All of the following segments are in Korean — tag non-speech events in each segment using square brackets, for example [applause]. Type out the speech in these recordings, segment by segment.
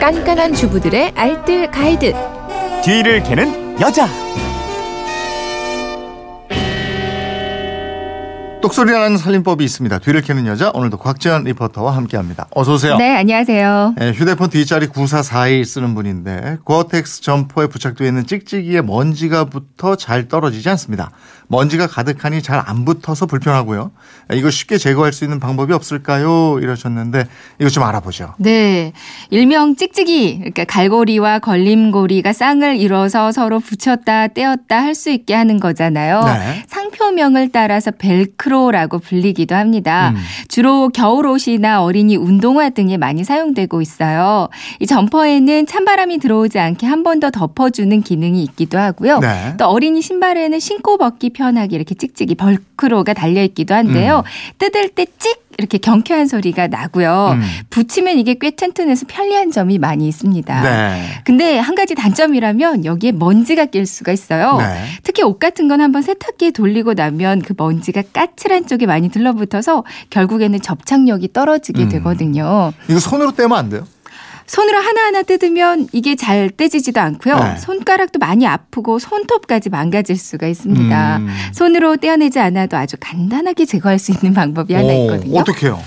깐깐한 주부들의 알뜰 가이드. 뒤를 캐는 여자. 똑소리 나는 살림법이 있습니다. 뒤를 캐는 여자 오늘도 곽지연 리포터와 함께합니다. 어서 오세요. 네, 안녕하세요. 예, 휴대폰 뒷자리 9441 쓰는 분인데 고어텍스 점퍼에 부착되어 있는 찍찍이에 먼지가 붙어 잘 떨어지지 않습니다. 먼지가 가득하니 잘 안 붙어서 불편하고요. 예, 이거 쉽게 제거할 수 있는 방법이 없을까요? 이러셨는데 이거 좀 알아보죠. 네. 일명 찍찍이, 그러니까 갈고리와 걸림고리가 쌍을 이뤄서 서로 붙였다 떼었다 할 수 있게 하는 거잖아요. 네. 상표명을 따라서 벨크로라고 불리기도 합니다. 음. 주로 겨울옷이나 어린이 운동화 등에 많이 사용되고 있어요. 이 점퍼에는 찬바람이 들어오지 않게 한 번 더 덮어주는 기능이 있기도 하고요. 네. 또 어린이 신발에는 신고 벗기 편하게 이렇게 찍찍이 벌크로가 달려 있기도 한데요. 뜯을 때 찍 이렇게 경쾌한 소리가 나고요. 음. 붙이면 이게 꽤 튼튼해서 편리한 점이 많이 있습니다. 네. 근데 한 가지 단점이라면 여기에 먼지가 낄 수가 있어요. 네. 특히 옷 같은 건 한번 세탁기에 돌리고 나면 그 먼지가 까칠한 쪽에 많이 들러붙어서 결국에는 접착력이 떨어지게 음. 되거든요. 이거 손으로 떼면 안 돼요? 손으로 하나하나 뜯으면 이게 잘 떼지지도 않고요. 네. 손가락도 많이 아프고 손톱까지 망가질 수가 있습니다. 음. 손으로 떼어내지 않아도 아주 간단하게 제거할 수 있는 방법이 하나 오, 있거든요. 어떻게 해요?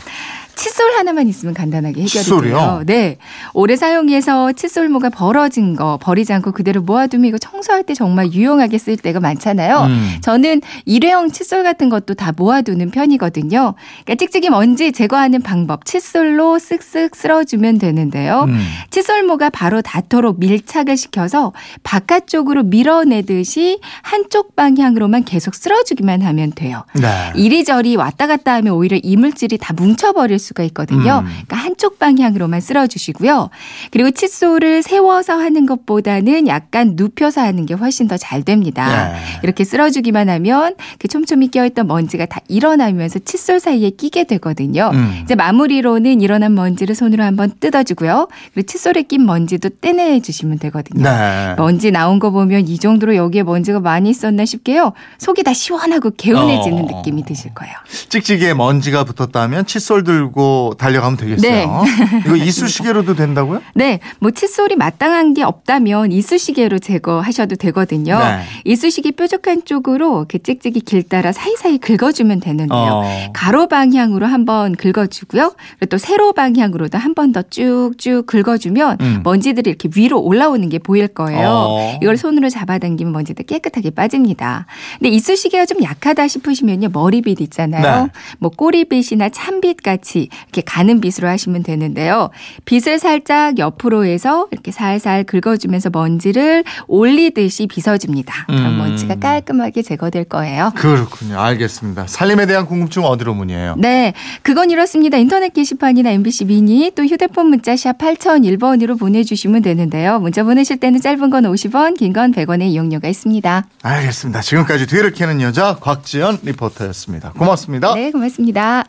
칫솔 하나만 있으면 간단하게 해결이 칫솔이요? 돼요. 네. 오래 사용해서 칫솔모가 벌어진 거 버리지 않고 그대로 모아두면 이거 청소할 때 정말 유용하게 쓸 때가 많잖아요. 음. 저는 일회용 칫솔 같은 것도 다 모아두는 편이거든요. 그러니까 찍찍이 먼지 제거하는 방법 칫솔로 쓱쓱 쓸어주면 되는데요. 음. 칫솔모가 바로 닿도록 밀착을 시켜서 바깥쪽으로 밀어내듯이 한쪽 방향으로만 계속 쓸어주기만 하면 돼요. 네. 이리저리 왔다 갔다 하면 오히려 이물질이 다 뭉쳐버릴 수가 있거든요. 음. 그러니까 한쪽 방향으로만 쓸어 주시고요. 그리고 칫솔을 세워서 하는 것보다는 약간 눕혀서 하는 게 훨씬 더 잘 됩니다. 네. 이렇게 쓸어 주기만 하면 그 촘촘히 껴있던 먼지가 다 일어나면서 칫솔 사이에 끼게 되거든요. 음. 이제 마무리로는 일어난 먼지를 손으로 한번 뜯어주고요. 그리고 칫솔에 낀 먼지도 떼내주시면 되거든요. 네. 먼지 나온 거 보면 이 정도로 여기에 먼지가 많이 있었나 싶게요. 속이 다 시원하고 개운해지는 어. 느낌이 드실 거예요. 찍찍이에 먼지가 붙었다면 칫솔 들고 달려가면 되겠어요. 네. [laughs] 이거 이쑤시개로도 된다고요? 네, 뭐 칫솔이 마땅한 게 없다면 이쑤시개로 제거하셔도 되거든요. 네. 이쑤시개 뾰족한 쪽으로 그 찍찍이 길 따라 사이사이 긁어주면 되는데요. 어. 가로 방향으로 한번 긁어주고요. 그리고 또 세로 방향으로도 한 번 더 쭉쭉 긁어주면 음. 먼지들이 이렇게 위로 올라오는 게 보일 거예요. 어. 이걸 손으로 잡아당기면 먼지도 깨끗하게 빠집니다. 근데 이쑤시개가 좀 약하다 싶으시면요. 머리빗 있잖아요. 네. 뭐 꼬리빗이나 참빗 같이 이렇게 가는 빗으로 하시면 되는데요. 빗을 살짝 옆으로 해서 이렇게 살살 긁어주면서 먼지를 올리듯이 빗어줍니다. 그럼 음. 먼지가 깔끔하게 제거될 거예요. 그렇군요. 알겠습니다. 살림에 대한 궁금증 어디로 문의해요? 네, 그건 이렇습니다. 인터넷 게시판이나 MBC 미니 또 휴대폰 문자 샵 8001번으로 보내주시면 되는데요. 문자 보내실 때는 짧은 건 50원, 긴 건 100원의 이용료가 있습니다. 알겠습니다. 지금까지 뒤를 캐는 여자 곽지연 리포터였습니다. 고맙습니다. 네, 고맙습니다.